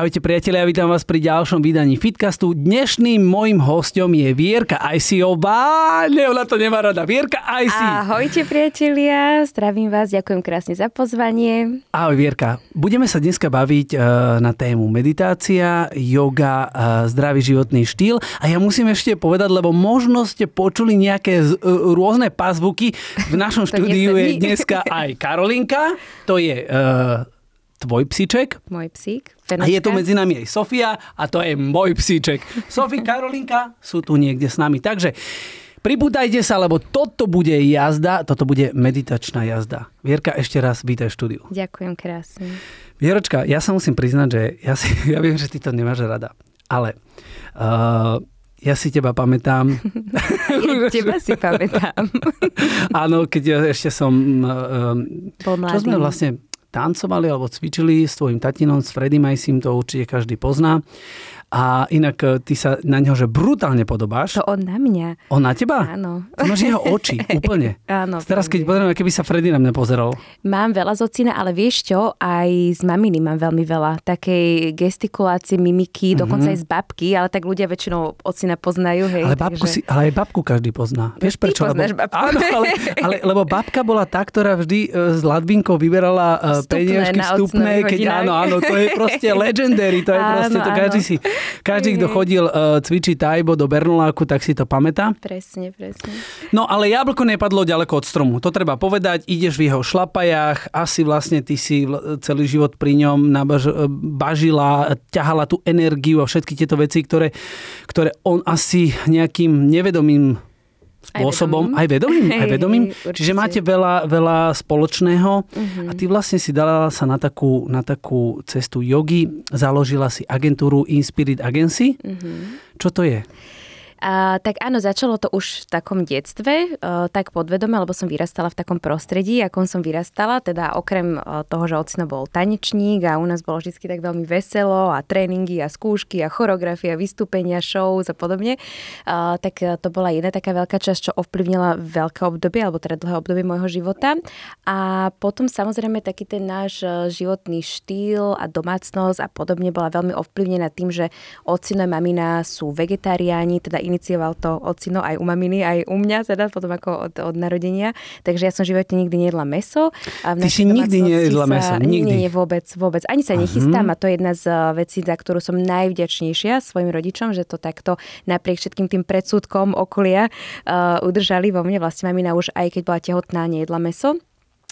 Ahojte priatelia, vítam vás pri ďalšom vydaní Fitcastu. Dnešným mojim hostom je Vierka Ajsiová. Ne, ona to nemá rada. Vierka Ajsi. Ahojte priatelia, zdravím vás, ďakujem krásne za pozvanie. Ahoj Vierka, budeme sa dneska baviť uh, na tému meditácia, yoga, uh, zdravý životný štýl. A ja musím ešte povedať, lebo možno ste počuli nejaké z, uh, rôzne pazvuky. V našom štúdiu je dneska aj Karolinka, to je... Tvoj psíček. Môj psík. Fenočka. A je tu medzi nami aj Sofia a to je môj psíček. Sofia, Karolinka sú tu niekde s nami. Takže pribúdajte sa, lebo toto bude jazda, toto bude meditačná jazda. Vierka, ešte raz vítaj v štúdiu. Ďakujem krásne. Vieročka, ja sa musím priznať, že ja, si, ja viem, že ty to nemáš rada, ale uh, ja si teba pamätám. ja teba si pamätám. Áno, keď ja ešte som... Uh, Bol mladý. Čo sme vlastne tancovali alebo cvičili s tvojim tatinom, s Freddy Majsim, to určite každý pozná. A inak e, ty sa na neho že brutálne podobáš. To on na mňa. On na teba? Áno. Ty máš jeho oči, úplne. Áno. Teraz keď pozriem, keby sa Freddy na mňa pozeral. Mám veľa z ocina, ale vieš čo, aj z maminy mám veľmi veľa. Takej gestikulácie, mimiky, mm-hmm. dokonca aj z babky, ale tak ľudia väčšinou ocina poznajú. Hej, ale, babku takže... si, ale aj babku každý pozná. Vieš Ty prečo? poznáš lebo, babku. áno, ale, ale, lebo babka bola tá, ktorá vždy e, s Ladvinkou vyberala e, Vstupné peniažky vstupné. Keď, hodinách. áno, áno, to je proste legendary. To je Áno, proste, to každý áno. si, každý, kto chodil uh, cvičiť tajbo do Bernoláku, tak si to pamätá. Presne, presne. No ale jablko nepadlo ďaleko od stromu, to treba povedať, ideš v jeho šlapajách, asi vlastne ty si celý život pri ňom nabaž, bažila, ťahala tú energiu a všetky tieto veci, ktoré, ktoré on asi nejakým nevedomým spôsobom, aj vedomým, aj vedomým. hej, Čiže máte veľa, veľa spoločného Mhm. a ty vlastne si dala sa na takú, na takú cestu jogy, založila si agentúru Inspirit Agency. Mhm. Čo to je? A, tak áno, začalo to už v takom detstve, uh, tak podvedome, lebo som vyrastala v takom prostredí, akom som vyrastala, teda okrem uh, toho, že ocino bol tanečník a u nás bolo vždy tak veľmi veselo a tréningy a skúšky a choreografia, vystúpenia, shows a podobne, uh, tak uh, to bola jedna taká veľká časť, čo ovplyvnila veľké obdobie, alebo teda dlhé obdobie môjho života. A potom samozrejme taký ten náš životný štýl a domácnosť a podobne bola veľmi ovplyvnená tým, že ocino a mamina sú vegetariáni, teda inicioval to ocino aj u maminy, aj u mňa, teda potom ako od, od narodenia. Takže ja som v živote nikdy nejedla meso. A Ty si nikdy nejedla mäso, nikdy? Nie, vôbec, vôbec. Ani sa Mhm. nechystám a to je jedna z uh, vecí, za ktorú som najvďačnejšia svojim rodičom, že to takto napriek všetkým tým predsudkom okolia uh, udržali vo mne. Vlastne mamina už aj keď bola tehotná, nejedla meso.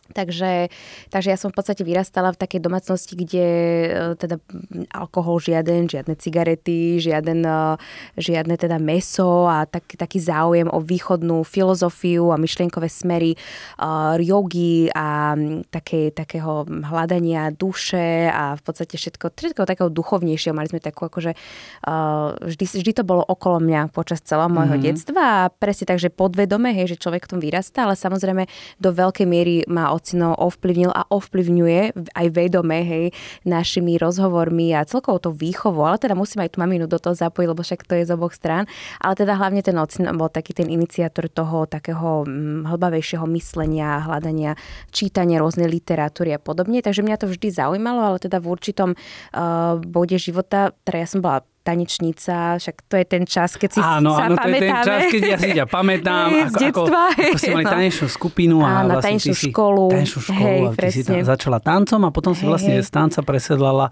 Takže, takže ja som v podstate vyrastala v takej domácnosti, kde e, teda alkohol žiaden, žiadne cigarety, žiaden, e, žiadne teda meso a tak, taký záujem o východnú filozofiu a myšlienkové smery uh, jogy a také, takého hľadania duše a v podstate všetko, všetko takého duchovnejšieho. Mali sme takú akože uh, vždy, vždy to bolo okolo mňa počas celého môjho mm-hmm. detstva a presne tak, že podvedome, hej, že človek v tom vyrastá, ale samozrejme do veľkej miery má ocino ovplyvnil a ovplyvňuje aj vedome, hej, našimi rozhovormi a celkovo to výchovou, ale teda musím aj tú maminu do toho zapojiť, lebo však to je z oboch strán, ale teda hlavne ten ocino bol taký ten iniciátor toho takého mm, hlbavejšieho myslenia, hľadania, čítania rôznej literatúry a podobne, takže mňa to vždy zaujímalo, ale teda v určitom uh, bode života, teda ja som bola tanečnica, však to je ten čas, keď si Áno, sa áno, to je ten pamätáme. čas, keď ja si ťa pamätám, z ako, ako, detstva. ako si mali tanečnú skupinu a Áno, vlastne tanečnú si, školu. tanečnú školu Hej, a ty si tam presne. začala tancom a potom si Hej, vlastne hej. Mhm. z tanca presedlala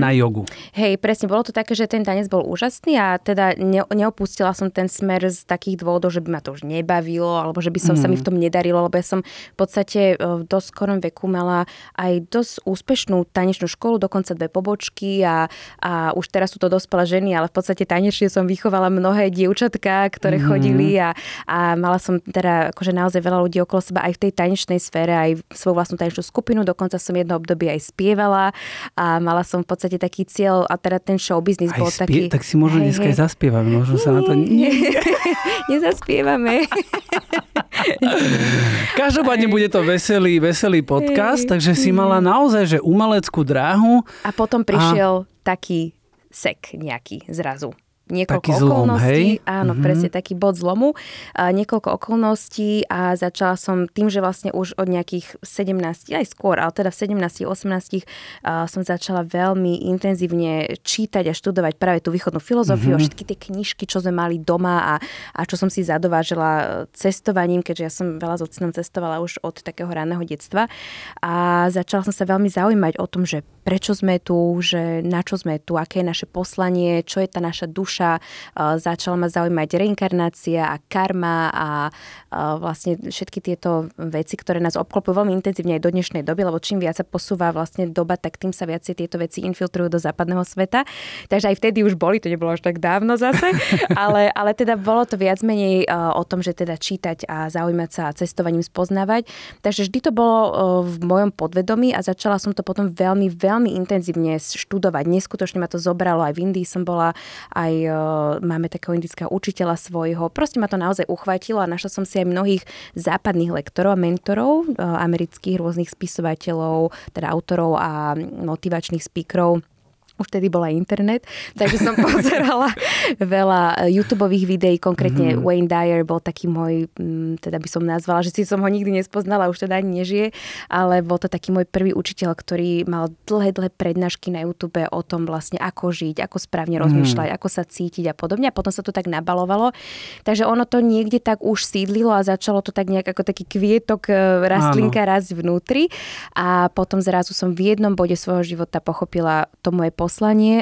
na jogu. Hej, presne, bolo to také, že ten tanec bol úžasný a teda ne, neopustila som ten smer z takých dôvodov, že by ma to už nebavilo, alebo že by som mm. sa mi v tom nedarilo, lebo ja som v podstate e, v dosť skorom veku mala aj dosť úspešnú tanečnú školu, dokonca dve pobočky a, a už teraz sú to dospelé ženy, ale v podstate tanečne som vychovala mnohé dievčatká, ktoré mm. chodili a, a mala som teda akože naozaj veľa ľudí okolo seba aj v tej tanečnej sfére, aj svoju vlastnú tanečnú skupinu, dokonca som jedno obdobie aj spievala a mala som v podstate taký cieľ a teda ten show business Aj bol spie- taký... tak si možno Hej, dneska hej. aj zaspievame, možno sa na to... Nie. Nezaspievame. Každopádne bude to veselý, veselý podcast, takže si mala naozaj, že umeleckú dráhu. A potom prišiel taký sek nejaký zrazu. niekoľko taký zlom, okolností. Hej? Áno, mm-hmm. presne taký bod zlomu. A niekoľko okolností a začala som tým, že vlastne už od nejakých 17, aj skôr, ale teda v 17, 18 som začala veľmi intenzívne čítať a študovať práve tú východnú filozofiu mm-hmm. a všetky tie knižky, čo sme mali doma a, a čo som si zadovážila cestovaním, keďže ja som veľa s ocinom cestovala už od takého raného detstva. A začala som sa veľmi zaujímať o tom, že prečo sme tu, že na čo sme tu, aké je naše poslanie, čo je tá naša duša. Začala ma zaujímať reinkarnácia a karma a vlastne všetky tieto veci, ktoré nás obklopujú veľmi intenzívne aj do dnešnej doby, lebo čím viac sa posúva vlastne doba, tak tým sa viacej tieto veci infiltrujú do západného sveta. Takže aj vtedy už boli, to nebolo až tak dávno zase, ale, ale teda bolo to viac menej o tom, že teda čítať a zaujímať sa a cestovaním spoznávať. Takže vždy to bolo v mojom podvedomí a začala som to potom veľmi, veľmi veľmi intenzívne študovať. Neskutočne ma to zobralo, aj v Indii som bola, aj uh, máme takého indického učiteľa svojho. Proste ma to naozaj uchvátilo a našla som si aj mnohých západných lektorov a mentorov, uh, amerických rôznych spisovateľov, teda autorov a motivačných speakerov už vtedy bola internet, takže som pozerala veľa eh, YouTube videí, konkrétne mm-hmm. Wayne Dyer bol taký môj, mm, teda by som nazvala, že si som ho nikdy nespoznala, už teda ani nežije, ale bol to taký môj prvý učiteľ, ktorý mal dlhé, dlhé prednášky na YouTube o tom vlastne, ako žiť, ako správne mm. rozmýšľať, ako sa cítiť a podobne. A potom sa to tak nabalovalo. Takže ono to niekde tak už sídlilo a začalo to tak nejak ako taký kvietok eh, rastlinka raz vnútri. A potom zrazu som v jednom bode svojho života pochopila to moje poslanie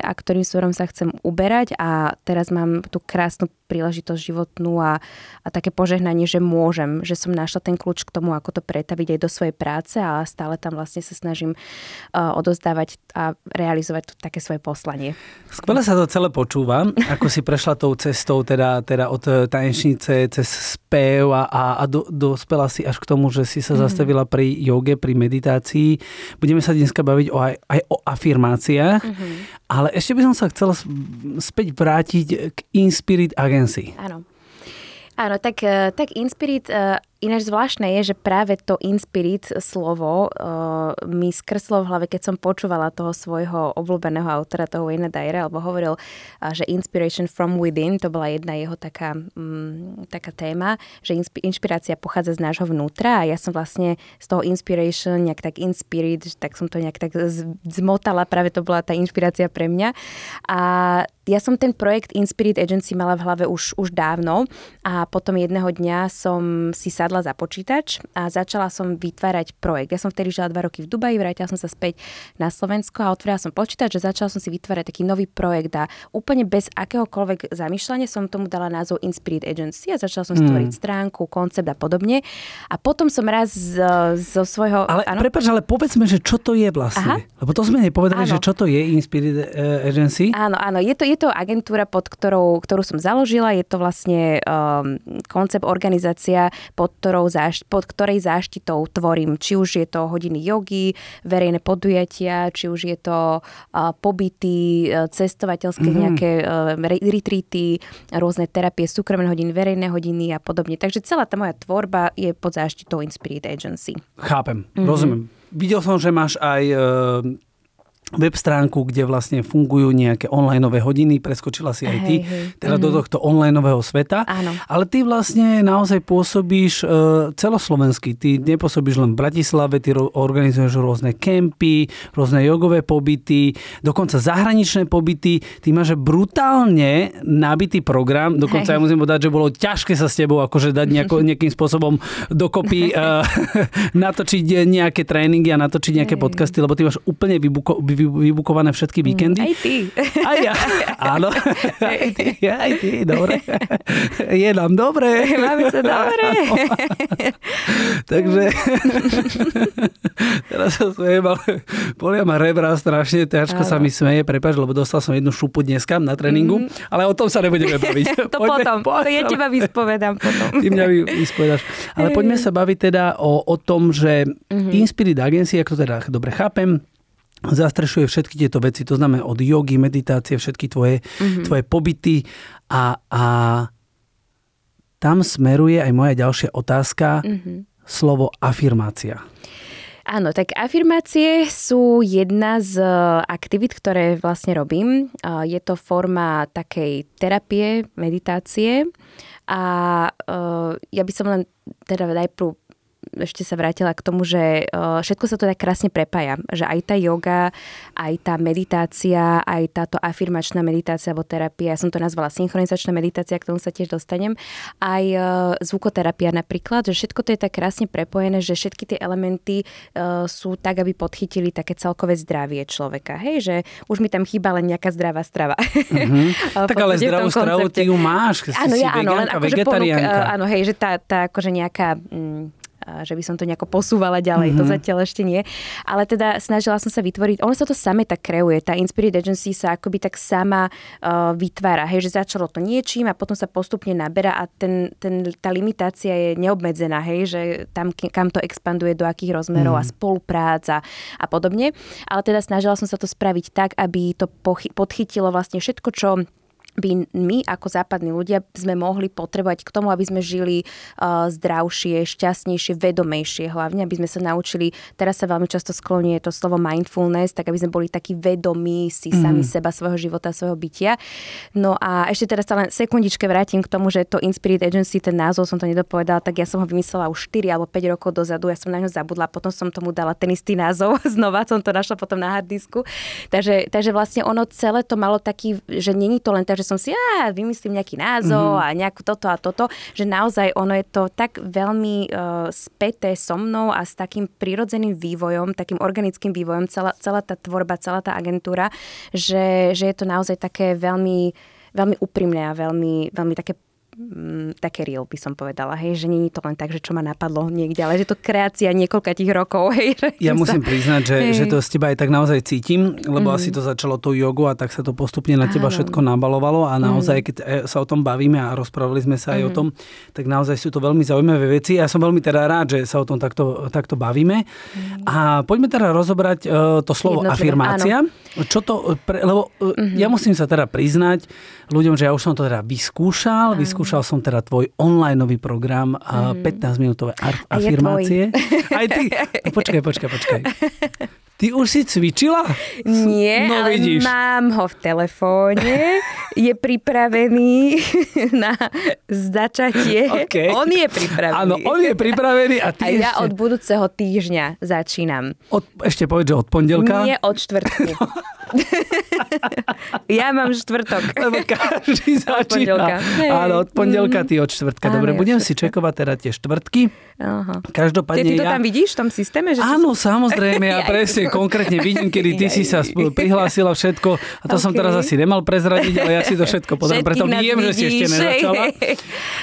a ktorým smerom sa chcem uberať a teraz mám tú krásnu príležitosť životnú a, a také požehnanie, že môžem, že som našla ten kľúč k tomu, ako to pretaviť aj do svojej práce a stále tam vlastne sa snažím uh, odozdávať a realizovať to, také svoje poslanie. Skvelé sa to celé počúva, ako si prešla tou cestou teda, teda od tanečnice cez spev a, a, a do, dospela si až k tomu, že si sa mm. zastavila pri joge, pri meditácii. Budeme sa dneska baviť o, aj, aj o afirmáciách. Mm-hmm. Ale ešte by som sa chcela späť vrátiť k Inspirit Agency. Áno. Áno, tak, eh, tak Inspirit eh, Ináč zvláštne je, že práve to inspirit slovo uh, mi skrslo v hlave, keď som počúvala toho svojho obľúbeného autora, toho Wayne Dyera, alebo hovoril, uh, že inspiration from within, to bola jedna jeho taká, um, taká téma, že insp- inšpirácia pochádza z nášho vnútra a ja som vlastne z toho inspiration nejak tak inspirit, tak som to nejak tak zmotala, práve to bola tá inšpirácia pre mňa. A ja som ten projekt Inspirit Agency mala v hlave už, už dávno a potom jedného dňa som si sa sadla za počítač a začala som vytvárať projekt. Ja som vtedy žila dva roky v Dubaji, vrátila som sa späť na Slovensko a otvorila som počítač a začala som si vytvárať taký nový projekt a úplne bez akéhokoľvek zamýšľania som tomu dala názov Inspirit Agency a začala som mm. stvoriť stránku, koncept a podobne. A potom som raz z, zo svojho... Ale ano? prepáč, ale povedzme, že čo to je vlastne. Aha. Lebo to sme nepovedali, ano. že čo to je Inspirit eh, Agency. Áno, áno. Je to, je to agentúra, pod ktorou, ktorú som založila. Je to vlastne um, koncept organizácia, pod ktorou zášť, pod ktorej záštitou tvorím. Či už je to hodiny jogy, verejné podujatia, či už je to uh, pobyty, uh, cestovateľské mm-hmm. nejaké uh, retreaty, rôzne terapie, súkromné hodiny, verejné hodiny a podobne. Takže celá tá moja tvorba je pod záštitou Inspirit Agency. Chápem, mm-hmm. rozumiem. Videl som, že máš aj web stránku, kde vlastne fungujú nejaké onlineové hodiny, preskočila si aj ty, hej, hej. teda mm. do mhm. tohto onlineového sveta. Áno. Ale ty vlastne naozaj pôsobíš uh, celoslovensky. Ty nepôsobíš len v Bratislave, ty organizuješ rôzne kempy, rôzne jogové pobyty, dokonca zahraničné pobyty. Ty máš brutálne nabitý program, dokonca hej. ja musím povedať, že bolo ťažké sa s tebou akože dať nejako, nejakým spôsobom dokopy uh, natočiť nejaké tréningy a natočiť nejaké hej. podcasty, lebo ty máš úplne vybuko, vybukované všetky víkendy. Aj ty. Aj ja, áno. Aj ty, aj ty, dobre. Je nám dobre. Máme sa dobre. Takže teraz sa smejem, ale bolia ma rebra strašne, ťažko sa mi smeje, prepáč, lebo dostal som jednu šupu dneska na tréningu, mm. ale o tom sa nebudeme baviť. to poďme, potom, poďme, to ja teba vyspovedám potom. Ty mňa vyspovedaš. Ale poďme sa baviť teda o, o tom, že mm-hmm. Inspirit Agency, ako to teda dobre chápem, zastrešuje všetky tieto veci, to znamená od jogy, meditácie, všetky tvoje, mm-hmm. tvoje pobyty a, a tam smeruje aj moja ďalšia otázka, mm-hmm. slovo afirmácia. Áno, tak afirmácie sú jedna z aktivít, ktoré vlastne robím. Je to forma takej terapie, meditácie a ja by som len teda najprv ešte sa vrátila k tomu, že všetko sa to tak krásne prepája. Že aj tá yoga, aj tá meditácia, aj táto afirmačná meditácia alebo terapia, ja som to nazvala synchronizačná meditácia, k tomu sa tiež dostanem, aj zvukoterapia napríklad, že všetko to je tak krásne prepojené, že všetky tie elementy sú tak, aby podchytili také celkové zdravie človeka. Hej, že už mi tam chýba len nejaká zdravá strava. Mm-hmm. tak ale zdravú stravu ty ju máš, áno, ja, áno, len akože. Ponúk, áno, hej, že tá, tá akože nejaká... Mm, že by som to nejako posúvala ďalej, mm-hmm. to mhm. zatiaľ ešte nie. Ale teda snažila som sa vytvoriť, ono sa to same tak kreuje, tá Inspirit Agency sa akoby tak sama uh, vytvára, hej, že začalo to niečím a potom sa postupne naberá a ten, ten, tá limitácia je neobmedzená, hej, že tam, kam to expanduje, do akých rozmerov mm-hmm. a spolupráca a podobne. Ale teda snažila som sa to spraviť tak, aby to podchytilo vlastne všetko, čo by my ako západní ľudia sme mohli potrebovať k tomu, aby sme žili uh, zdravšie, šťastnejšie, vedomejšie hlavne, aby sme sa naučili, teraz sa veľmi často sklonie to slovo mindfulness, tak aby sme boli takí vedomí si mm. sami seba, svojho života, svojho bytia. No a ešte teraz sa len sekundičke vrátim k tomu, že to Inspirit Agency, ten názov som to nedopovedala, tak ja som ho vymyslela už 4 alebo 5 rokov dozadu, ja som na ňo zabudla, potom som tomu dala ten istý názov, znova som to našla potom na hardisku. Takže, takže vlastne ono celé to malo taký, že není to len tak, že som si, ja vymyslím nejaký názov mm-hmm. a nejakú toto a toto, že naozaj ono je to tak veľmi uh, späté so mnou a s takým prirodzeným vývojom, takým organickým vývojom, celá, celá tá tvorba, celá tá agentúra, že, že je to naozaj také veľmi veľmi úprimné a veľmi, veľmi také mm, také real by som povedala, hej, že nie je to len tak, že čo ma napadlo niekde, ale že to kreácia niekoľka tých rokov, hej. Ja musím sa... priznať, že, že to z teba aj tak naozaj cítim, lebo mm. asi to začalo tou jogu a tak sa to postupne na teba Áno. všetko nabalovalo a naozaj, mm. keď e, sa o tom bavíme a rozprávali sme sa aj mm. o tom, tak naozaj sú to veľmi zaujímavé veci. Ja som veľmi teda rád, že sa o tom takto, takto bavíme. Mm. A poďme teda rozobrať uh, to slovo Jednotlivé. afirmácia. Áno. Čo to, pre, lebo uh, mm-hmm. ja musím sa teda priznať ľuďom, že ja už som to teda vyskúšal, vyskúšal vyskúšal som teda tvoj online program mm. 15-minútové afirmácie. Aj ty. No, počkaj, počkaj, počkaj. Ty už si cvičila? Nie, no, ale vidíš. mám ho v telefóne. Je pripravený na začatie. Okay. On je pripravený. Áno, on je pripravený a ty A ja od budúceho týždňa začínam. Od, ešte povedz, že od pondelka? Nie, od štvrtku. ja mám štvrtok. Lebo každý začína. Od Áno, od pondelka, ty od štvrtka. Dobre, Áno, budem si čekovať teda tie štvrtky. Aha. Každopádne ty, ty to ja... tam vidíš v tom systéme? Že Áno, si... samozrejme, ja presne konkrétne vidím, kedy ty si sa prihlásila všetko a to okay. som teraz asi nemal prezradiť, ale ja si to všetko pozriem, preto viem, že si ešte nezačala.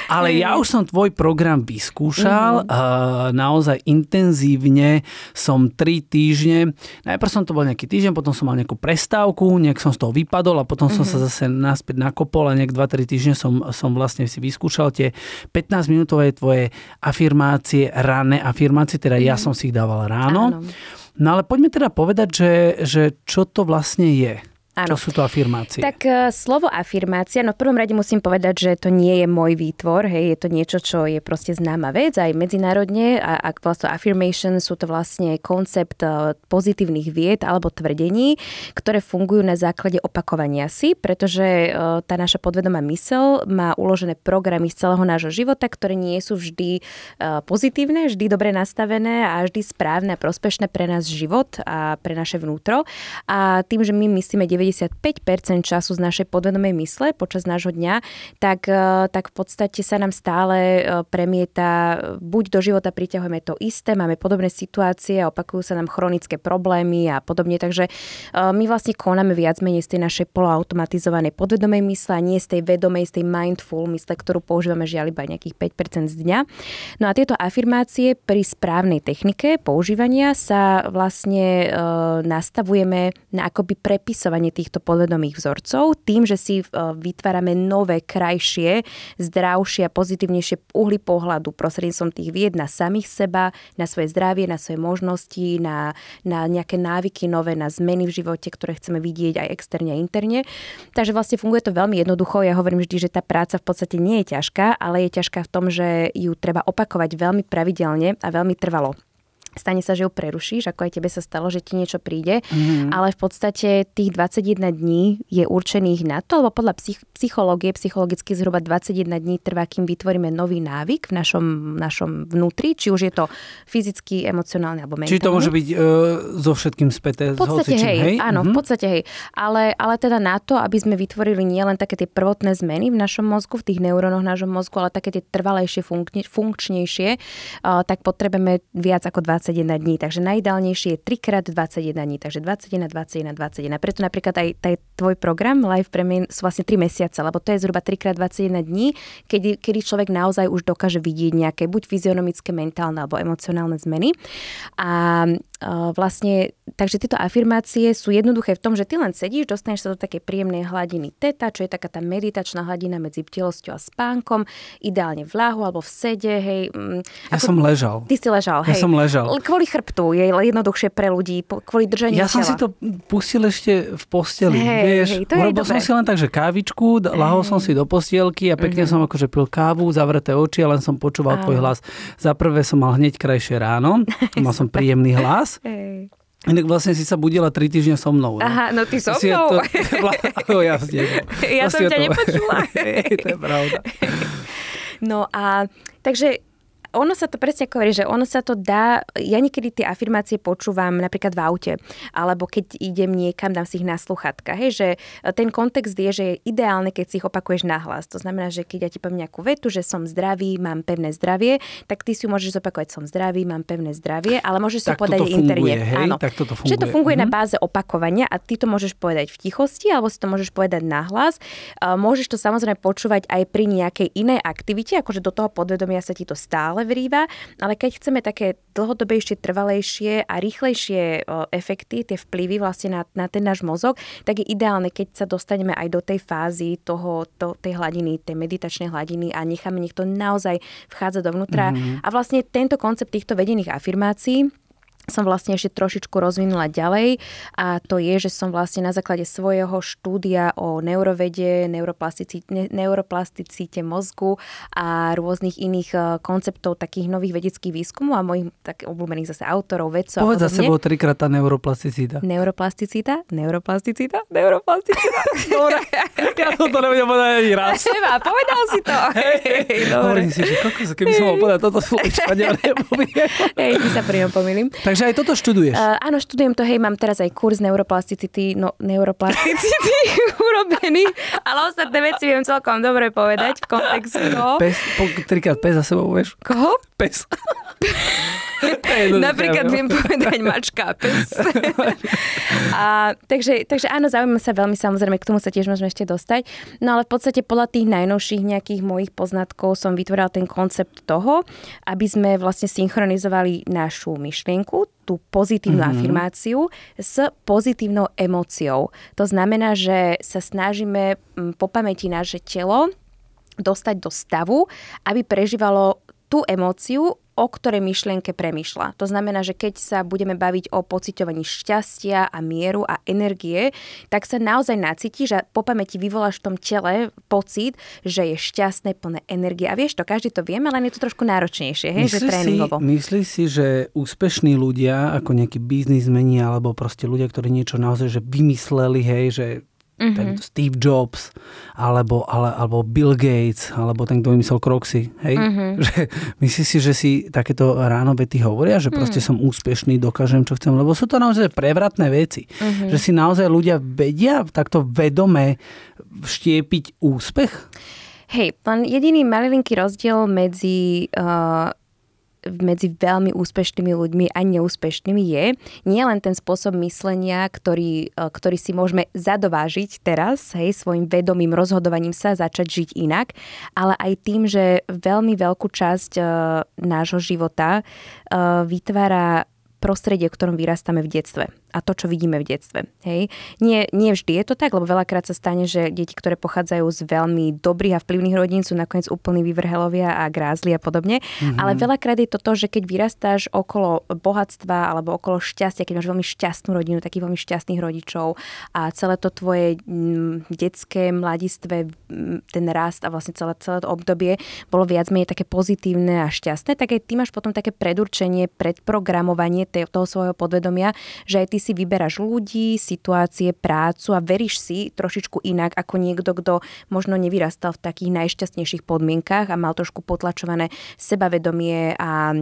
Ale ja už som tvoj program vyskúšal, uh-huh. naozaj intenzívne som tri týždne, najprv som to bol nejaký týždeň, potom som mal nejakú prestávku, nejak som z toho vypadol a potom som sa mhm. zase naspäť nakopol a nejak 2-3 týždne som, som vlastne si vyskúšal tie 15 minútové tvoje afirmácie, ranné afirmácie, teda uh-huh. ja som si ich dával ráno. Áno. No ale poďme teda povedať, že, že čo to vlastne je. Áno. Čo sú to afirmácie? Tak uh, slovo afirmácia, no v prvom rade musím povedať, že to nie je môj výtvor, hej, je to niečo, čo je proste známa vec aj medzinárodne a ak vlastne affirmation sú to vlastne koncept uh, pozitívnych vied alebo tvrdení, ktoré fungujú na základe opakovania si, pretože uh, tá naša podvedomá mysel má uložené programy z celého nášho života, ktoré nie sú vždy pozitívne, vždy dobre nastavené a vždy správne a prospešné pre nás život a pre naše vnútro. A tým, že my myslíme 95% času z našej podvedomej mysle počas nášho dňa, tak, e, tak v podstate sa nám stále e, premieta, buď do života priťahujeme to isté, máme podobné situácie, opakujú sa nám chronické problémy a podobne, takže e, my vlastne konáme viac menej z tej našej poloautomatizovanej podvedomej mysle a nie z tej vedomej, z tej mindful mysle, ktorú používame žiaľ iba nejakých 5% z dňa. No a tieto afirmácie pri správnej technike používania sa vlastne e, nastavujeme na akoby prepisovanie týchto podvedomých vzorcov tým, že si e, vytvárame nové, krajšie, zdravšie a pozitívnejšie uhly pohľadu prostredníctvom tých vied na samých seba, na svoje zdravie, na svoje možnosti, na, na nejaké návyky nové, na zmeny v živote, ktoré chceme vidieť aj externe a interne. Takže vlastne funguje to veľmi jednoducho. Ja hovorím vždy, že tá práca v podstate nie je ťažká, ale je ťažká v tom, že ju treba opakovať veľmi pravidelne a veľmi trvalo. Stane sa, že ju prerušíš, ako aj tebe sa stalo, že ti niečo príde, mm. ale v podstate tých 21 dní je určených na to, lebo podľa psych- psychológie, psychologicky zhruba 21 dní trvá, kým vytvoríme nový návyk v našom, našom vnútri, či už je to fyzicky, emocionálne alebo mentálne. Či to môže byť uh, so všetkým späté? V podstate hej, hej, áno, mm-hmm. v podstate hej. Ale, ale teda na to, aby sme vytvorili nielen také tie prvotné zmeny v našom mozgu, v tých neurónoch nášho mozgu, ale také tie trvalejšie, funkčne, funkčnejšie, uh, tak potrebujeme viac ako 20 21 dní. Takže najideálnejšie je 3 krát 21 dní. Takže 21, 21, 21. Preto napríklad aj, aj tvoj program Live Premium sú vlastne 3 mesiace, lebo to je zhruba 3 krát 21 dní, kedy, kedy človek naozaj už dokáže vidieť nejaké buď fyzionomické, mentálne alebo emocionálne zmeny. A vlastne, takže tieto afirmácie sú jednoduché v tom, že ty len sedíš, dostaneš sa do takej príjemnej hladiny teta, čo je taká tá meditačná hladina medzi bdelosťou a spánkom, ideálne v ľahu alebo v sede, hej. Mm, ja ako, som ležal. Ty si ležal, hej. Ja som ležal. Kvôli chrbtu je jednoduchšie pre ľudí, kvôli držaniu Ja som tela. si to pustil ešte v posteli, hej, vieš. Hej, to urobil som si len tak, že kávičku, lahol som si do postielky a pekne mm-hmm. som akože pil kávu, zavreté oči a len som počúval tvoj hlas. Za prvé som mal hneď krajšie ráno, mal som príjemný hlas. Hej. Inak vlastne si sa budila tri týždne so mnou. No. Aha, no ty so mnou. To, jasne. Ja som ťa nepočula. to je pravda. No a takže ono sa to presne ako hovorí, že ono sa to dá, ja niekedy tie afirmácie počúvam napríklad v aute, alebo keď idem niekam, dám si ich na sluchatka, hej, že ten kontext je, že je ideálne, keď si ich opakuješ nahlas. To znamená, že keď ja ti poviem nejakú vetu, že som zdravý, mám pevné zdravie, tak ty si môžeš zopakovať som zdravý, mám pevné zdravie, ale môžeš tak povedať interne. Áno. Tak toto funguje. Že to funguje mm-hmm. na mhm. báze opakovania a ty to môžeš povedať v tichosti, alebo si to môžeš povedať nahlas. Môžeš to samozrejme počúvať aj pri nejakej inej aktivite, akože do toho podvedomia sa ti to stále vrýva, ale keď chceme také dlhodobejšie, trvalejšie a rýchlejšie efekty, tie vplyvy vlastne na, na ten náš mozog, tak je ideálne, keď sa dostaneme aj do tej fázy toho, to, tej hladiny, tej meditačnej hladiny a necháme nech to naozaj vchádza dovnútra. Mm-hmm. A vlastne tento koncept týchto vedených afirmácií som vlastne ešte trošičku rozvinula ďalej a to je, že som vlastne na základe svojho štúdia o neurovede, neuroplasticite, neuroplasticite mozgu a rôznych iných e, konceptov takých nových vedeckých výskumov a mojich tak obľúbených zase autorov, vedcov. Povedz za sebou trikrát tá neuroplasticita. Neuroplasticita, neuroplasticita, neuroplasticita. Dobre, ja to nevedel povedať ani raz. Seba, povedal si to. Hej, hey, Hovorím si, že kokos, keby som mal povedať toto slovo, Hej, ty sa pri ňom pomýlim. Takže aj toto študuješ? Uh, áno, študujem to, hej, mám teraz aj kurz neuroplasticity, no neuroplasticity urobený, ale ostatné veci viem celkom dobre povedať v kontextu. Pes, po, trikrát pes za sebou, vieš? Koho? Pes. Napríklad viem povedať mačka, pes. a, takže, takže áno, zaujímam sa veľmi, samozrejme, k tomu sa tiež môžeme ešte dostať. No ale v podstate podľa tých najnovších nejakých mojich poznatkov som vytvorila ten koncept toho, aby sme vlastne synchronizovali našu myšlienku, tú pozitívnu mm-hmm. afirmáciu s pozitívnou emóciou. To znamená, že sa snažíme po pamäti naše telo dostať do stavu, aby prežívalo tú emóciu, o ktorej myšlienke premyšľa. To znamená, že keď sa budeme baviť o pociťovaní šťastia a mieru a energie, tak sa naozaj nacíti, že po pamäti vyvoláš v tom tele pocit, že je šťastné, plné energie. A vieš to, každý to vie, ale je to trošku náročnejšie, hej, že tréningovo. Si, myslíš si, že úspešní ľudia, ako nejakí biznismeni, alebo proste ľudia, ktorí niečo naozaj že vymysleli, hej, že mm-hmm. ten Steve Jobs, alebo, ale, alebo Bill Gates, alebo ten, kto vymyslel Croxy. Hej? Mm-hmm. Že, myslíš si, že si takéto ráno vety hovoria, že proste mm. som úspešný, dokážem, čo chcem, lebo sú to naozaj prevratné veci. Mm-hmm. Že si naozaj ľudia vedia takto vedome vštiepiť úspech? Hej, len jediný malilinký rozdiel medzi uh, medzi veľmi úspešnými ľuďmi a neúspešnými je nie len ten spôsob myslenia, ktorý, e, ktorý si môžeme zadovážiť teraz, hej, svojim vedomým rozhodovaním sa začať žiť inak, ale aj tým, že veľmi veľkú časť uh, nášho života uh, vytvára prostredie, v ktorom vyrastáme v detstve. A to, čo vidíme v detstve. Hej. Nie, nie vždy je to tak, lebo veľakrát sa stane, že deti, ktoré pochádzajú z veľmi dobrých a vplyvných rodín, sú nakoniec úplní vyvrhelovia a grázli a podobne. Mm-hmm. Ale veľakrát je to to, že keď vyrastáš okolo bohatstva alebo okolo šťastia, keď máš veľmi šťastnú rodinu, takých veľmi šťastných rodičov a celé to tvoje mm, detské mladistve, mm, ten rast a vlastne celé, celé to obdobie bolo viac menej také pozitívne a šťastné, tak aj ty máš potom také predurčenie, predprogramovanie toho svojho podvedomia, že aj ty si vyberáš ľudí, situácie, prácu a veríš si trošičku inak ako niekto, kto možno nevyrastal v takých najšťastnejších podmienkach a mal trošku potlačované sebavedomie a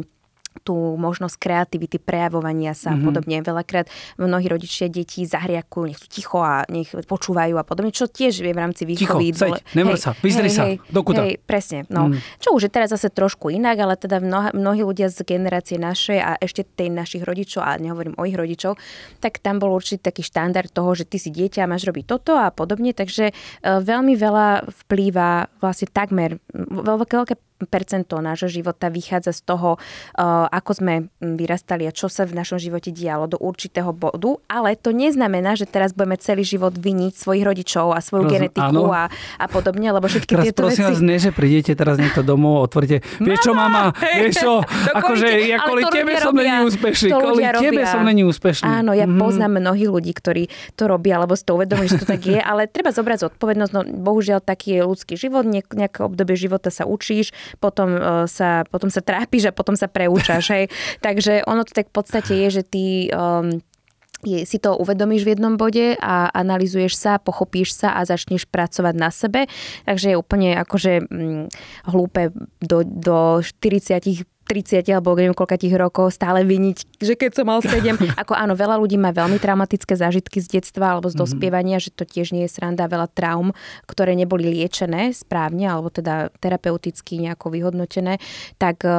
tú možnosť kreativity, prejavovania sa mm-hmm. a mhm. podobne. Veľakrát mnohí rodičia detí zahriakujú, nech sú ticho a nech počúvajú a podobne, čo tiež je v rámci výchovy. Ticho, seď, nemôž sa, vyzdri sa, hej, do Hej, presne, no. Mm. Čo už je teraz zase trošku inak, ale teda mnoha, mnohí ľudia z generácie našej a ešte tej našich rodičov, a nehovorím o ich rodičov, tak tam bol určite taký štandard toho, že ty si dieťa máš robiť toto a podobne, takže uh, veľmi veľa vplýva vlastne takmer, veľké, veľké percento nášho života vychádza z toho, uh, ako sme vyrastali a čo sa v našom živote dialo do určitého bodu, ale to neznamená, že teraz budeme celý život viniť svojich rodičov a svoju Rozum, genetiku a, a podobne, lebo všetky teraz tieto prosím veci... vás, nie, že prídete teraz niekto domov, otvoríte, vieš čo mama, vieš čo, akože ja kvôli tebe som není úspešný, kvôli tebe som není úspešný. Áno, ja mm-hmm. poznám mnohých ľudí, ktorí to robia, alebo si to uvedomí, že to tak je, ale treba zobrať zodpovednosť, no bohužiaľ taký je ľudský život, nejaké obdobie života sa učíš, potom, uh, sa, potom sa trápiš a potom sa preúčaš. hej. Takže ono to tak v podstate je, že ty um, je, si to uvedomíš v jednom bode a analizuješ sa, pochopíš sa a začneš pracovať na sebe. Takže je úplne akože hm, hlúpe do, do 40 30 alebo neviem koľka tých rokov stále viniť, že keď som mal 7. Ako áno, veľa ľudí má veľmi traumatické zážitky z detstva alebo z mhm. dospievania, mm-hmm. že to tiež nie je sranda, veľa traum, ktoré neboli liečené správne alebo teda terapeuticky nejako vyhodnotené, tak eh,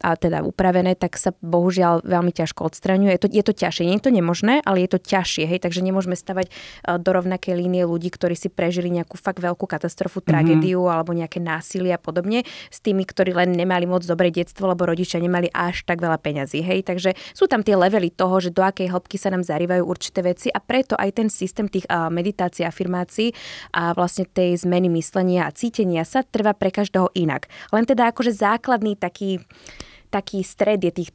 a teda upravené, tak sa bohužiaľ veľmi ťažko odstraňuje. Je to, je to ťažšie, nie je to nemožné, ale je to ťažšie, hej, takže nemôžeme stavať eh, do rovnakej línie ľudí, ktorí si prežili nejakú fakt veľkú katastrofu, mhm. tragédiu mm-hmm. alebo nejaké násilie a podobne, s tými, ktorí len nemali moc dobré detstvo, lebo rodičia nemali až tak veľa peňazí. Hej? Takže sú tam tie levely toho, že do akej hĺbky sa nám zarývajú určité veci a preto aj ten systém tých meditácií, afirmácií a vlastne tej zmeny myslenia a cítenia sa trvá pre každého inak. Len teda akože základný taký taký stred je tých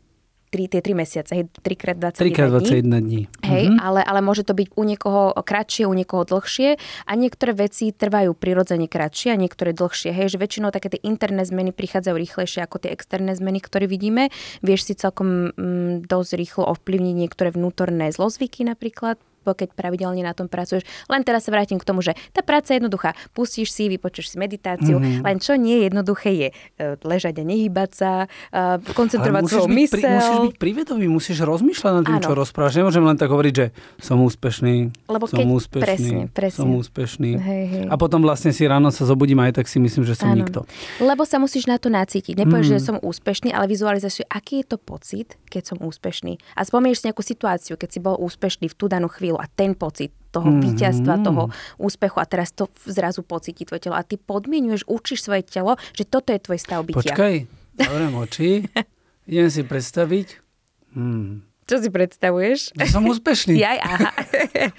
tri, tie 3 mesiace, hej, 3 krát 21 3 21 dní. Hej, mm-hmm. ale, ale môže to byť u niekoho kratšie, u niekoho dlhšie a niektoré veci trvajú prirodzene kratšie a niektoré dlhšie. Hej, že väčšinou také tie interné zmeny prichádzajú rýchlejšie ako tie externé zmeny, ktoré vidíme. Vieš si celkom mm, dosť rýchlo ovplyvniť niektoré vnútorné zlozvyky napríklad, keď pravidelne na tom pracuješ. Len teraz sa vrátim k tomu, že tá práca je jednoduchá. Pustíš si, vypočuješ si meditáciu, mm-hmm. len čo nie je jednoduché je e, ležať a nehýbať sa, e, koncentrovať svoju mysel. Pri, musíš byť privedomý, musíš rozmýšľať nad tým, ano. čo rozprávaš. Nemôžem len tak hovoriť, že som úspešný, Lebo som keď, úspešný, presne, presne. som úspešný. Hej, hej. A potom vlastne si ráno sa zobudím aj tak si myslím, že som ano. nikto. Lebo sa musíš na to nacítiť. Nepovieš, mm. že som úspešný, ale vizualizuješ, aký je to pocit, keď som úspešný. A spomínaš si nejakú situáciu, keď si bol úspešný v tú danú chvíľu a ten pocit toho mm-hmm. víťazstva, toho úspechu a teraz to zrazu pocíti tvoje telo a ty podmienuješ, učíš svoje telo, že toto je tvoj stav bytia. Počkaj, zavriem oči, idem si predstaviť, hmm, čo si predstavuješ? Že som úspešný. Jaj, aha.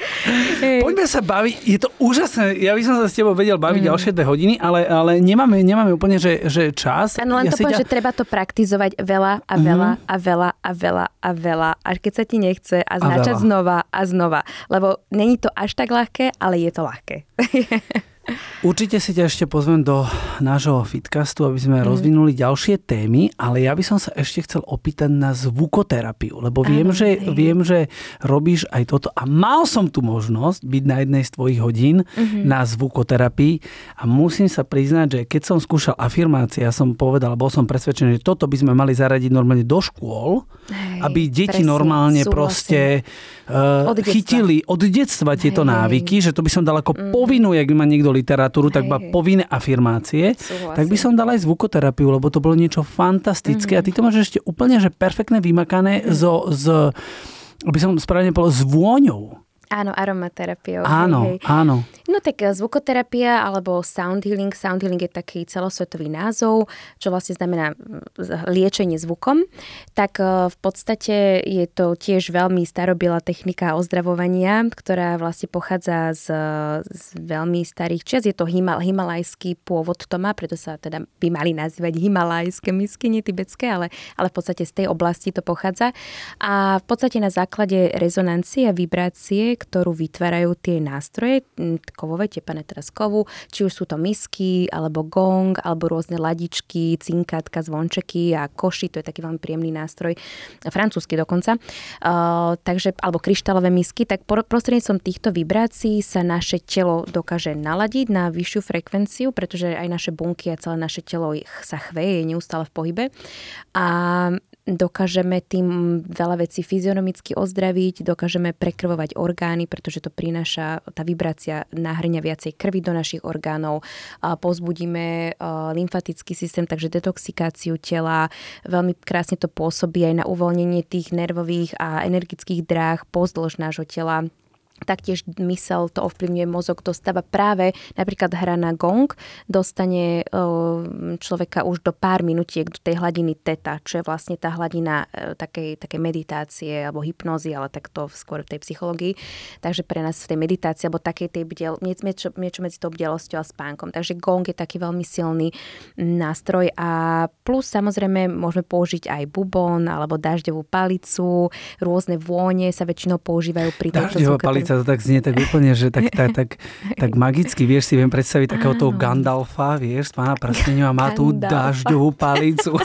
Poďme sa baviť. Je to úžasné. Ja by som sa s tebou vedel baviť mm. ďalšie dve hodiny, ale, ale nemáme, nemáme úplne, že, že čas. Áno, len ja to povedz, ťa... že treba to praktizovať veľa a veľa mm. a veľa a veľa a veľa. Až keď sa ti nechce a značať znova a znova. Lebo není to až tak ľahké, ale je to ľahké. Určite si ťa ešte pozvem do nášho fitcastu, aby sme mm. rozvinuli ďalšie témy, ale ja by som sa ešte chcel opýtať na zvukoterapiu, lebo viem, že, viem že robíš aj toto a mal som tu možnosť byť na jednej z tvojich hodín mm-hmm. na zvukoterapii a musím sa priznať, že keď som skúšal afirmácie, ja som povedal, bol som presvedčený, že toto by sme mali zaradiť normálne do škôl, Hej, aby deti presne, normálne súhlasím. proste od chytili od detstva tieto Hej. návyky, že to by som dal ako mm. povinnú, by ma niekto literatúru, tak ma povinné afirmácie, Súhlasím. tak by som dal aj zvukoterapiu, lebo to bolo niečo fantastické mm-hmm. a ty to máš ešte úplne že perfektne vymakané mm-hmm. zo, z, aby som správne povedal, s vôňou. Áno, aromaterapiou. Áno, hej, hej. áno. No tak e, zvukoterapia alebo sound healing. Sound healing je taký celosvetový názov, čo vlastne znamená liečenie zvukom. Tak e, v podstate je to tiež veľmi starobilá technika ozdravovania, ktorá vlastne pochádza z, z veľmi starých čias. Je to himal, himalajský pôvod to má, preto sa teda by mali nazývať himalajské misky, nie tibetské, ale, ale v podstate z tej oblasti to pochádza. A v podstate na základe rezonancie a vibrácie, ktorú vytvárajú tie nástroje, kovové, tepané teraz kovu, či už sú to misky, alebo gong, alebo rôzne ladičky, cinkátka, zvončeky a koši, to je taký veľmi príjemný nástroj, francúzsky dokonca, uh, takže, alebo kryštálové misky, tak prostredníctvom týchto vibrácií sa naše telo dokáže naladiť na vyššiu frekvenciu, pretože aj naše bunky a celé naše telo sa chveje, je neustále v pohybe. A dokážeme tým veľa vecí fyzionomicky ozdraviť, dokážeme prekrvovať orgány, pretože to prináša, tá vibrácia nahrňa viacej krvi do našich orgánov, pozbudíme lymfatický systém, takže detoxikáciu tela, veľmi krásne to pôsobí aj na uvoľnenie tých nervových a energických dráh pozdĺž nášho tela Taktiež mysel to ovplyvňuje mozog, dostáva práve napríklad hra na gong, dostane človeka už do pár minutiek do tej hladiny teta, čo je vlastne tá hladina e, takej, takej meditácie alebo hypnozy, ale tak to skôr v tej psychológii. Takže pre nás v tej meditácii alebo takej tej bdel, niečo, niečo medzi tou bdelosťou a spánkom. Takže gong je taký veľmi silný nástroj a plus samozrejme môžeme použiť aj bubon alebo dažďovú palicu, rôzne vône sa väčšinou používajú pri sa to tak znie tak úplne, že tak, tak, tak, tak magicky, vieš si, viem predstaviť takého toho Gandalfa, vieš, z pána prsteniu a má tú dažďovú palicu.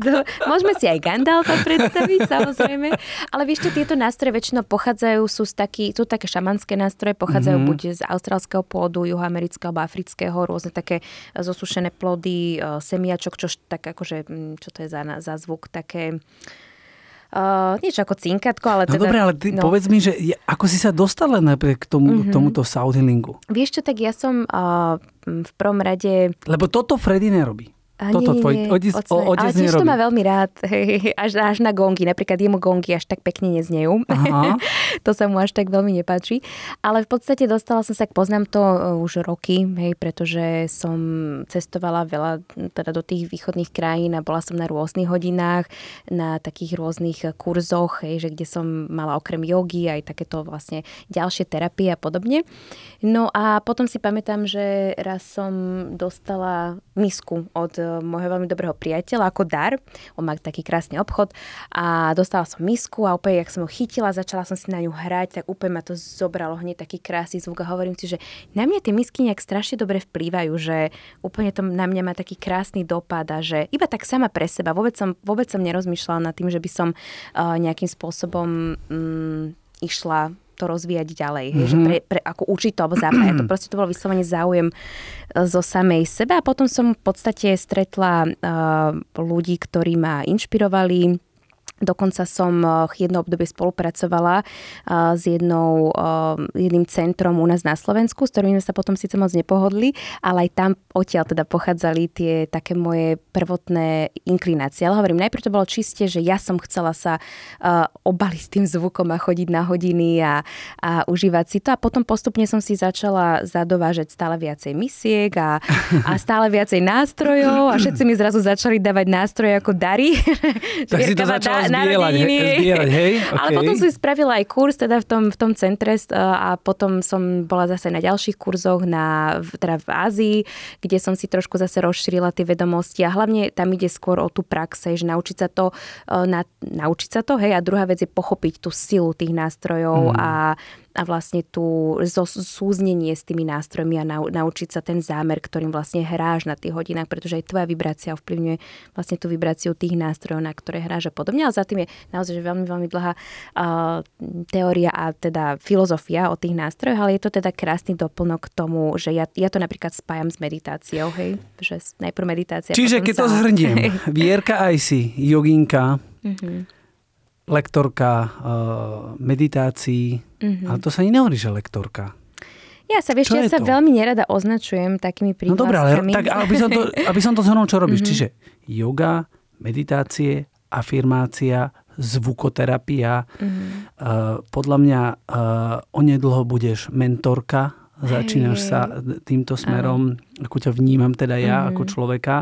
Do, môžeme si aj Gandalfa predstaviť, samozrejme. Ale vieš čo, tieto nástroje väčšinou pochádzajú, sú, z taký, sú také šamanské nástroje, pochádzajú mm-hmm. buď z austrálskeho pôdu, juhoamerického alebo afrického, rôzne také zosušené plody, e, semiačok, čo tak akože, čo to je za, za zvuk, také Uh, niečo ako cinkatko, ale no teda... dobre, ale ty, no. povedz mi, že ako si sa dostala napriek k tomu, mm-hmm. tomuto South Healingu? Vieš čo, tak ja som uh, v prvom rade... Lebo toto Freddy nerobí. A Toto tvoj nie, otec, o, otec Ale tiež to má veľmi rád, hej, až, až na gongy. Napríklad jemu gongy až tak pekne neznejú. to sa mu až tak veľmi nepáči. Ale v podstate dostala som sa, k poznám to e, už roky, hej, pretože som cestovala veľa teda do tých východných krajín a bola som na rôznych hodinách, na takých rôznych kurzoch, hej, že kde som mala okrem jogy aj takéto vlastne ďalšie terapie a podobne. No a potom si pamätám, že raz som dostala misku od môjho veľmi dobrého priateľa ako dar. On má taký krásny obchod a dostala som misku a úplne, jak som ho chytila, začala som si na ňu hrať, tak úplne ma to zobralo hneď taký krásny zvuk a hovorím si, že na mňa tie misky nejak strašne dobre vplývajú, že úplne to na mňa má taký krásny dopad a že iba tak sama pre seba, vôbec som, vôbec som nerozmýšľala nad tým, že by som uh, nejakým spôsobom um, išla to rozvíjať ďalej. Mm-hmm. Že mhm. pre, pre, ako učiť to alebo zapájať to. Proste to bolo vyslovene záujem e, zo samej seba a potom som v podstate stretla uh, ľudí, ktorí ma inšpirovali, Dokonca som eh, jedno obdobie spolupracovala eh, s jednou, eh, jedným centrom u nás na Slovensku, s ktorými sa potom síce moc nepohodli, ale aj tam odtiaľ teda pochádzali tie také moje prvotné inklinácie. Ale hovorím, najprv to bolo čiste, že ja som chcela sa obaliť s tým zvukom a chodiť na hodiny a, a užívať si to. A potom postupne som si začala zadovážať stále viacej misiek a, a stále viacej nástrojov a všetci mi zrazu začali dávať nástroje ako dary. Tak si to začala narodeniny. He, hej? Okay. Ale potom som spravila aj kurz teda v tom, v tom centre a potom som bola zase na ďalších kurzoch na, teda v Ázii, kde som si trošku zase rozšírila tie vedomosti a hlavne tam ide skôr o tú prax, že naučiť sa to, e, na, naučiť sa to, hej, a druhá vec je pochopiť tú silu tých nástrojov mm. a a vlastne tú súznenie s tými nástrojmi a naučiť sa ten zámer, ktorým vlastne hráš na tých hodinách, pretože aj tvoja vibrácia ovplyvňuje vlastne tú vibráciu tých nástrojov, na ktoré hráš a podobne. Ale za tým je naozaj že veľmi, veľmi dlhá uh, teória a teda filozofia o tých nástrojoch, ale je to teda krásny doplnok k tomu, že ja, ja to napríklad spájam s meditáciou, hej, že najprv meditácia. Čiže keď sa... to zhrniem, Vierka aj si, joginka, mm-hmm lektorka uh, meditácií, mm-hmm. ale to sa ani nehovorí, že lektorka. Ja sa, vieš, čo ja sa to? veľmi nerada označujem takými príkladkami. No dobré, ale tak, aby som to, aby som to zhrnul, čo robíš. Mm-hmm. Čiže yoga, meditácie, afirmácia, zvukoterapia. Mm-hmm. Podľa mňa onedlho budeš mentorka, začínaš sa týmto smerom, ako ťa vnímam teda ja mm-hmm. ako človeka.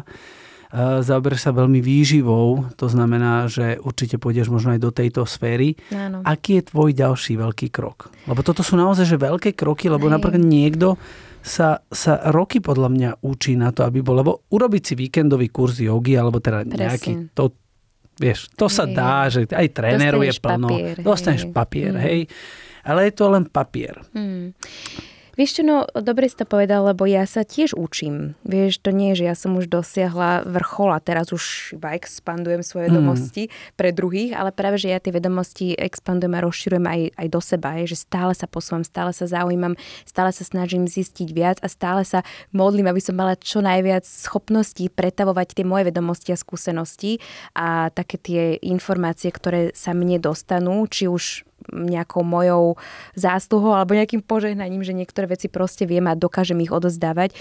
Zaoberáš sa veľmi výživou, to znamená, že určite pôjdeš možno aj do tejto sféry. Áno. Aký je tvoj ďalší veľký krok? Lebo toto sú naozaj že veľké kroky, lebo Hej. napríklad niekto sa, sa roky podľa mňa učí na to, aby bol, lebo urobiť si víkendový kurz jogy, alebo teda Presne. nejaký, to, vieš, to hej. sa dá, že aj trénerov je plno, papier, dostaneš hej. papier, hmm. hej, ale je to len papier. Hmm. Vieš čo, no dobre si to povedal, lebo ja sa tiež učím. Vieš, to nie je, že ja som už dosiahla vrchol a teraz už iba expandujem svoje vedomosti mm. pre druhých, ale práve, že ja tie vedomosti expandujem a rozširujem aj, aj do seba, je, že stále sa posúvam, stále sa zaujímam, stále sa snažím zistiť viac a stále sa modlím, aby som mala čo najviac schopností pretavovať tie moje vedomosti a skúsenosti a také tie informácie, ktoré sa mne dostanú, či už nejakou mojou zásluhou alebo nejakým požehnaním, že niektoré veci proste viem a dokážem ich odozdávať.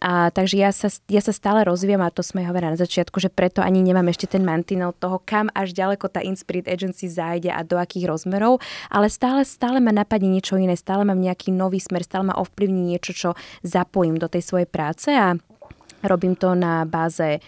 A, takže ja sa, ja sa stále rozvíjam a to sme hovorili na začiatku, že preto ani nemám ešte ten mantinel toho, kam až ďaleko tá Inspirit Agency zájde a do akých rozmerov, ale stále, stále ma napadne niečo iné, stále mám nejaký nový smer, stále ma ovplyvní niečo, čo zapojím do tej svojej práce a robím to na báze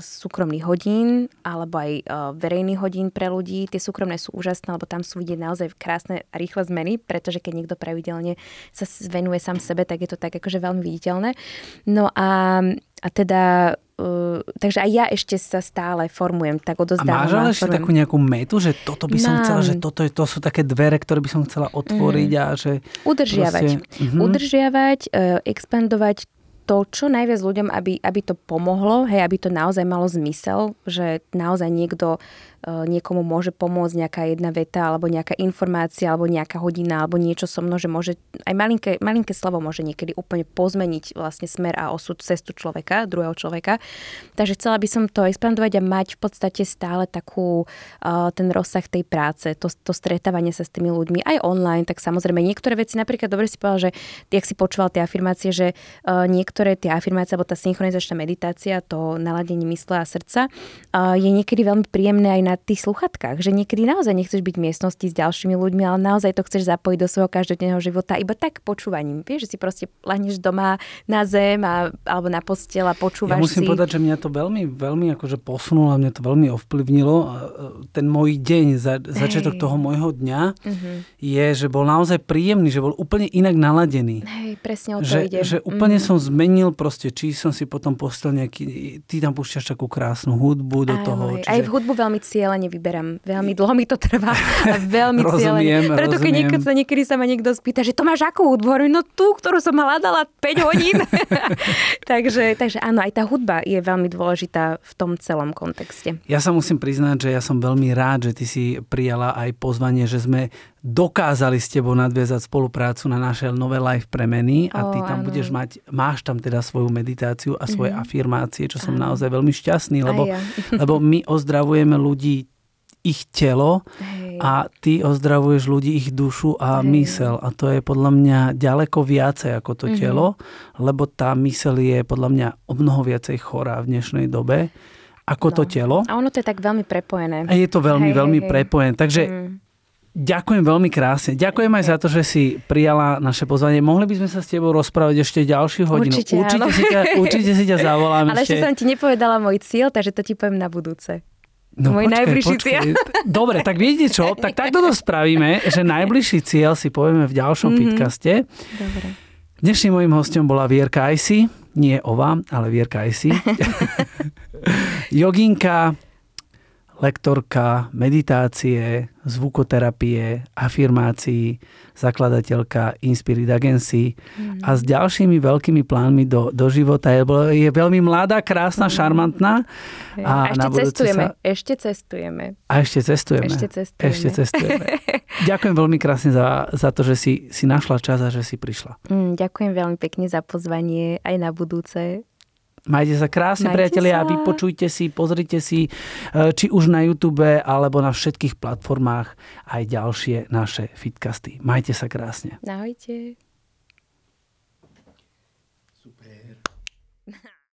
súkromných hodín alebo aj e, verejných hodín pre ľudí. Tie súkromné sú úžasné, lebo tam sú vidieť naozaj krásne a rýchle zmeny, pretože keď niekto pravidelne sa venuje sám sebe, tak je to tak akože veľmi viditeľné. No a, a teda Uh, takže aj ja ešte sa stále formujem, tak odozdávam. A máš ale ešte takú nejakú metu, že toto by som Mám. chcela, že toto, to sú také dvere, ktoré by som chcela otvoriť mm. a že... Udržiavať. Proste, uh-huh. Udržiavať, uh, expandovať to, čo najviac ľuďom, aby, aby to pomohlo, hej, aby to naozaj malo zmysel, že naozaj niekto niekomu môže pomôcť nejaká jedna veta alebo nejaká informácia alebo nejaká hodina alebo niečo so mnou, že môže aj malinké, malinké slovo môže niekedy úplne pozmeniť vlastne smer a osud cestu človeka, druhého človeka. Takže chcela by som to expandovať a mať v podstate stále takú uh, ten rozsah tej práce, to, to stretávanie sa s tými ľuďmi aj online, tak samozrejme niektoré veci, napríklad dobre si povedal, že jak si počúval tie afirmácie, že uh, niektoré tie afirmácie alebo tá synchronizačná meditácia, to naladenie mysle a srdca je niekedy veľmi príjemné aj na tých sluchatkách, že niekedy naozaj nechceš byť v miestnosti s ďalšími ľuďmi, ale naozaj to chceš zapojiť do svojho každodenného života iba tak počúvaním. Vieš, že si proste lahneš doma na zem a, alebo na postel a počúvaš Ja musím si. povedať, že mňa to veľmi, veľmi akože posunulo a mňa to veľmi ovplyvnilo. Ten môj deň, za, začiatok Hej. toho môjho dňa uh-huh. je, že bol naozaj príjemný, že bol úplne inak naladený. Hej, presne o to že, ide. Že úplne uh-huh. som zmenil proste, či som si potom postel nejaký, ty tam púšťaš takú krásnu hudbu do Aj, toho. Čiže... Aj v hudbu veľmi cieľene vyberám. Veľmi dlho mi to trvá a veľmi cieľene. Preto keď niekedy sa, niekedy sa ma niekto spýta, že to máš akú hudbu? Hovorím, no tú, ktorú som hľadala 5 hodín. takže, takže áno, aj tá hudba je veľmi dôležitá v tom celom kontexte. Ja sa musím priznať, že ja som veľmi rád, že ty si prijala aj pozvanie, že sme dokázali s tebou nadviazať spoluprácu na naše nové live premeny a ty tam budeš mať, máš tam teda svoju meditáciu a svoje mm-hmm. afirmácie, čo som áno. naozaj veľmi šťastný, lebo, ja. lebo my ozdravujeme ľudí ich telo Hej. a ty ozdravuješ ľudí ich dušu a Hej. mysel. A to je podľa mňa ďaleko viacej ako to mm-hmm. telo, lebo tá mysel je podľa mňa o mnoho viacej chorá v dnešnej dobe ako no. to telo. A ono to je tak veľmi prepojené. A je to veľmi, hej, veľmi hej, prepojené. Takže mm. Ďakujem veľmi krásne. Ďakujem aj za to, že si prijala naše pozvanie. Mohli by sme sa s tebou rozprávať ešte ďalšiu hodinu. Určite, určite, si ťa, určite si ťa zavolám. Ale ešte som ti nepovedala môj cieľ, takže to ti poviem na budúce. No, Môj počkej, najbližší cieľ. Dobre, tak viete čo? Tak takto to spravíme, že najbližší cieľ si povieme v ďalšom mm-hmm. podcaste. Dobre. Dnešným mojim hostom bola Vierka Ajsi. Nie Ova, ale Vierka Ajsi. Joginka, lektorka meditácie, zvukoterapie, afirmácií, zakladateľka Inspirit Agency mm. a s ďalšími veľkými plánmi do, do života. Je, je veľmi mladá, krásna, mm. šarmantná. A, a ešte cestujeme. Sa... Ešte cestujeme. A ešte cestujeme. Ešte cestujeme. Ešte cestujeme. ďakujem veľmi krásne za, za to, že si, si našla čas a že si prišla. Mm, ďakujem veľmi pekne za pozvanie aj na budúce. Majte sa krásne, Majte priatelia, sa. vypočujte si, pozrite si, e, či už na YouTube, alebo na všetkých platformách aj ďalšie naše fitcasty. Majte sa krásne. Ahojte.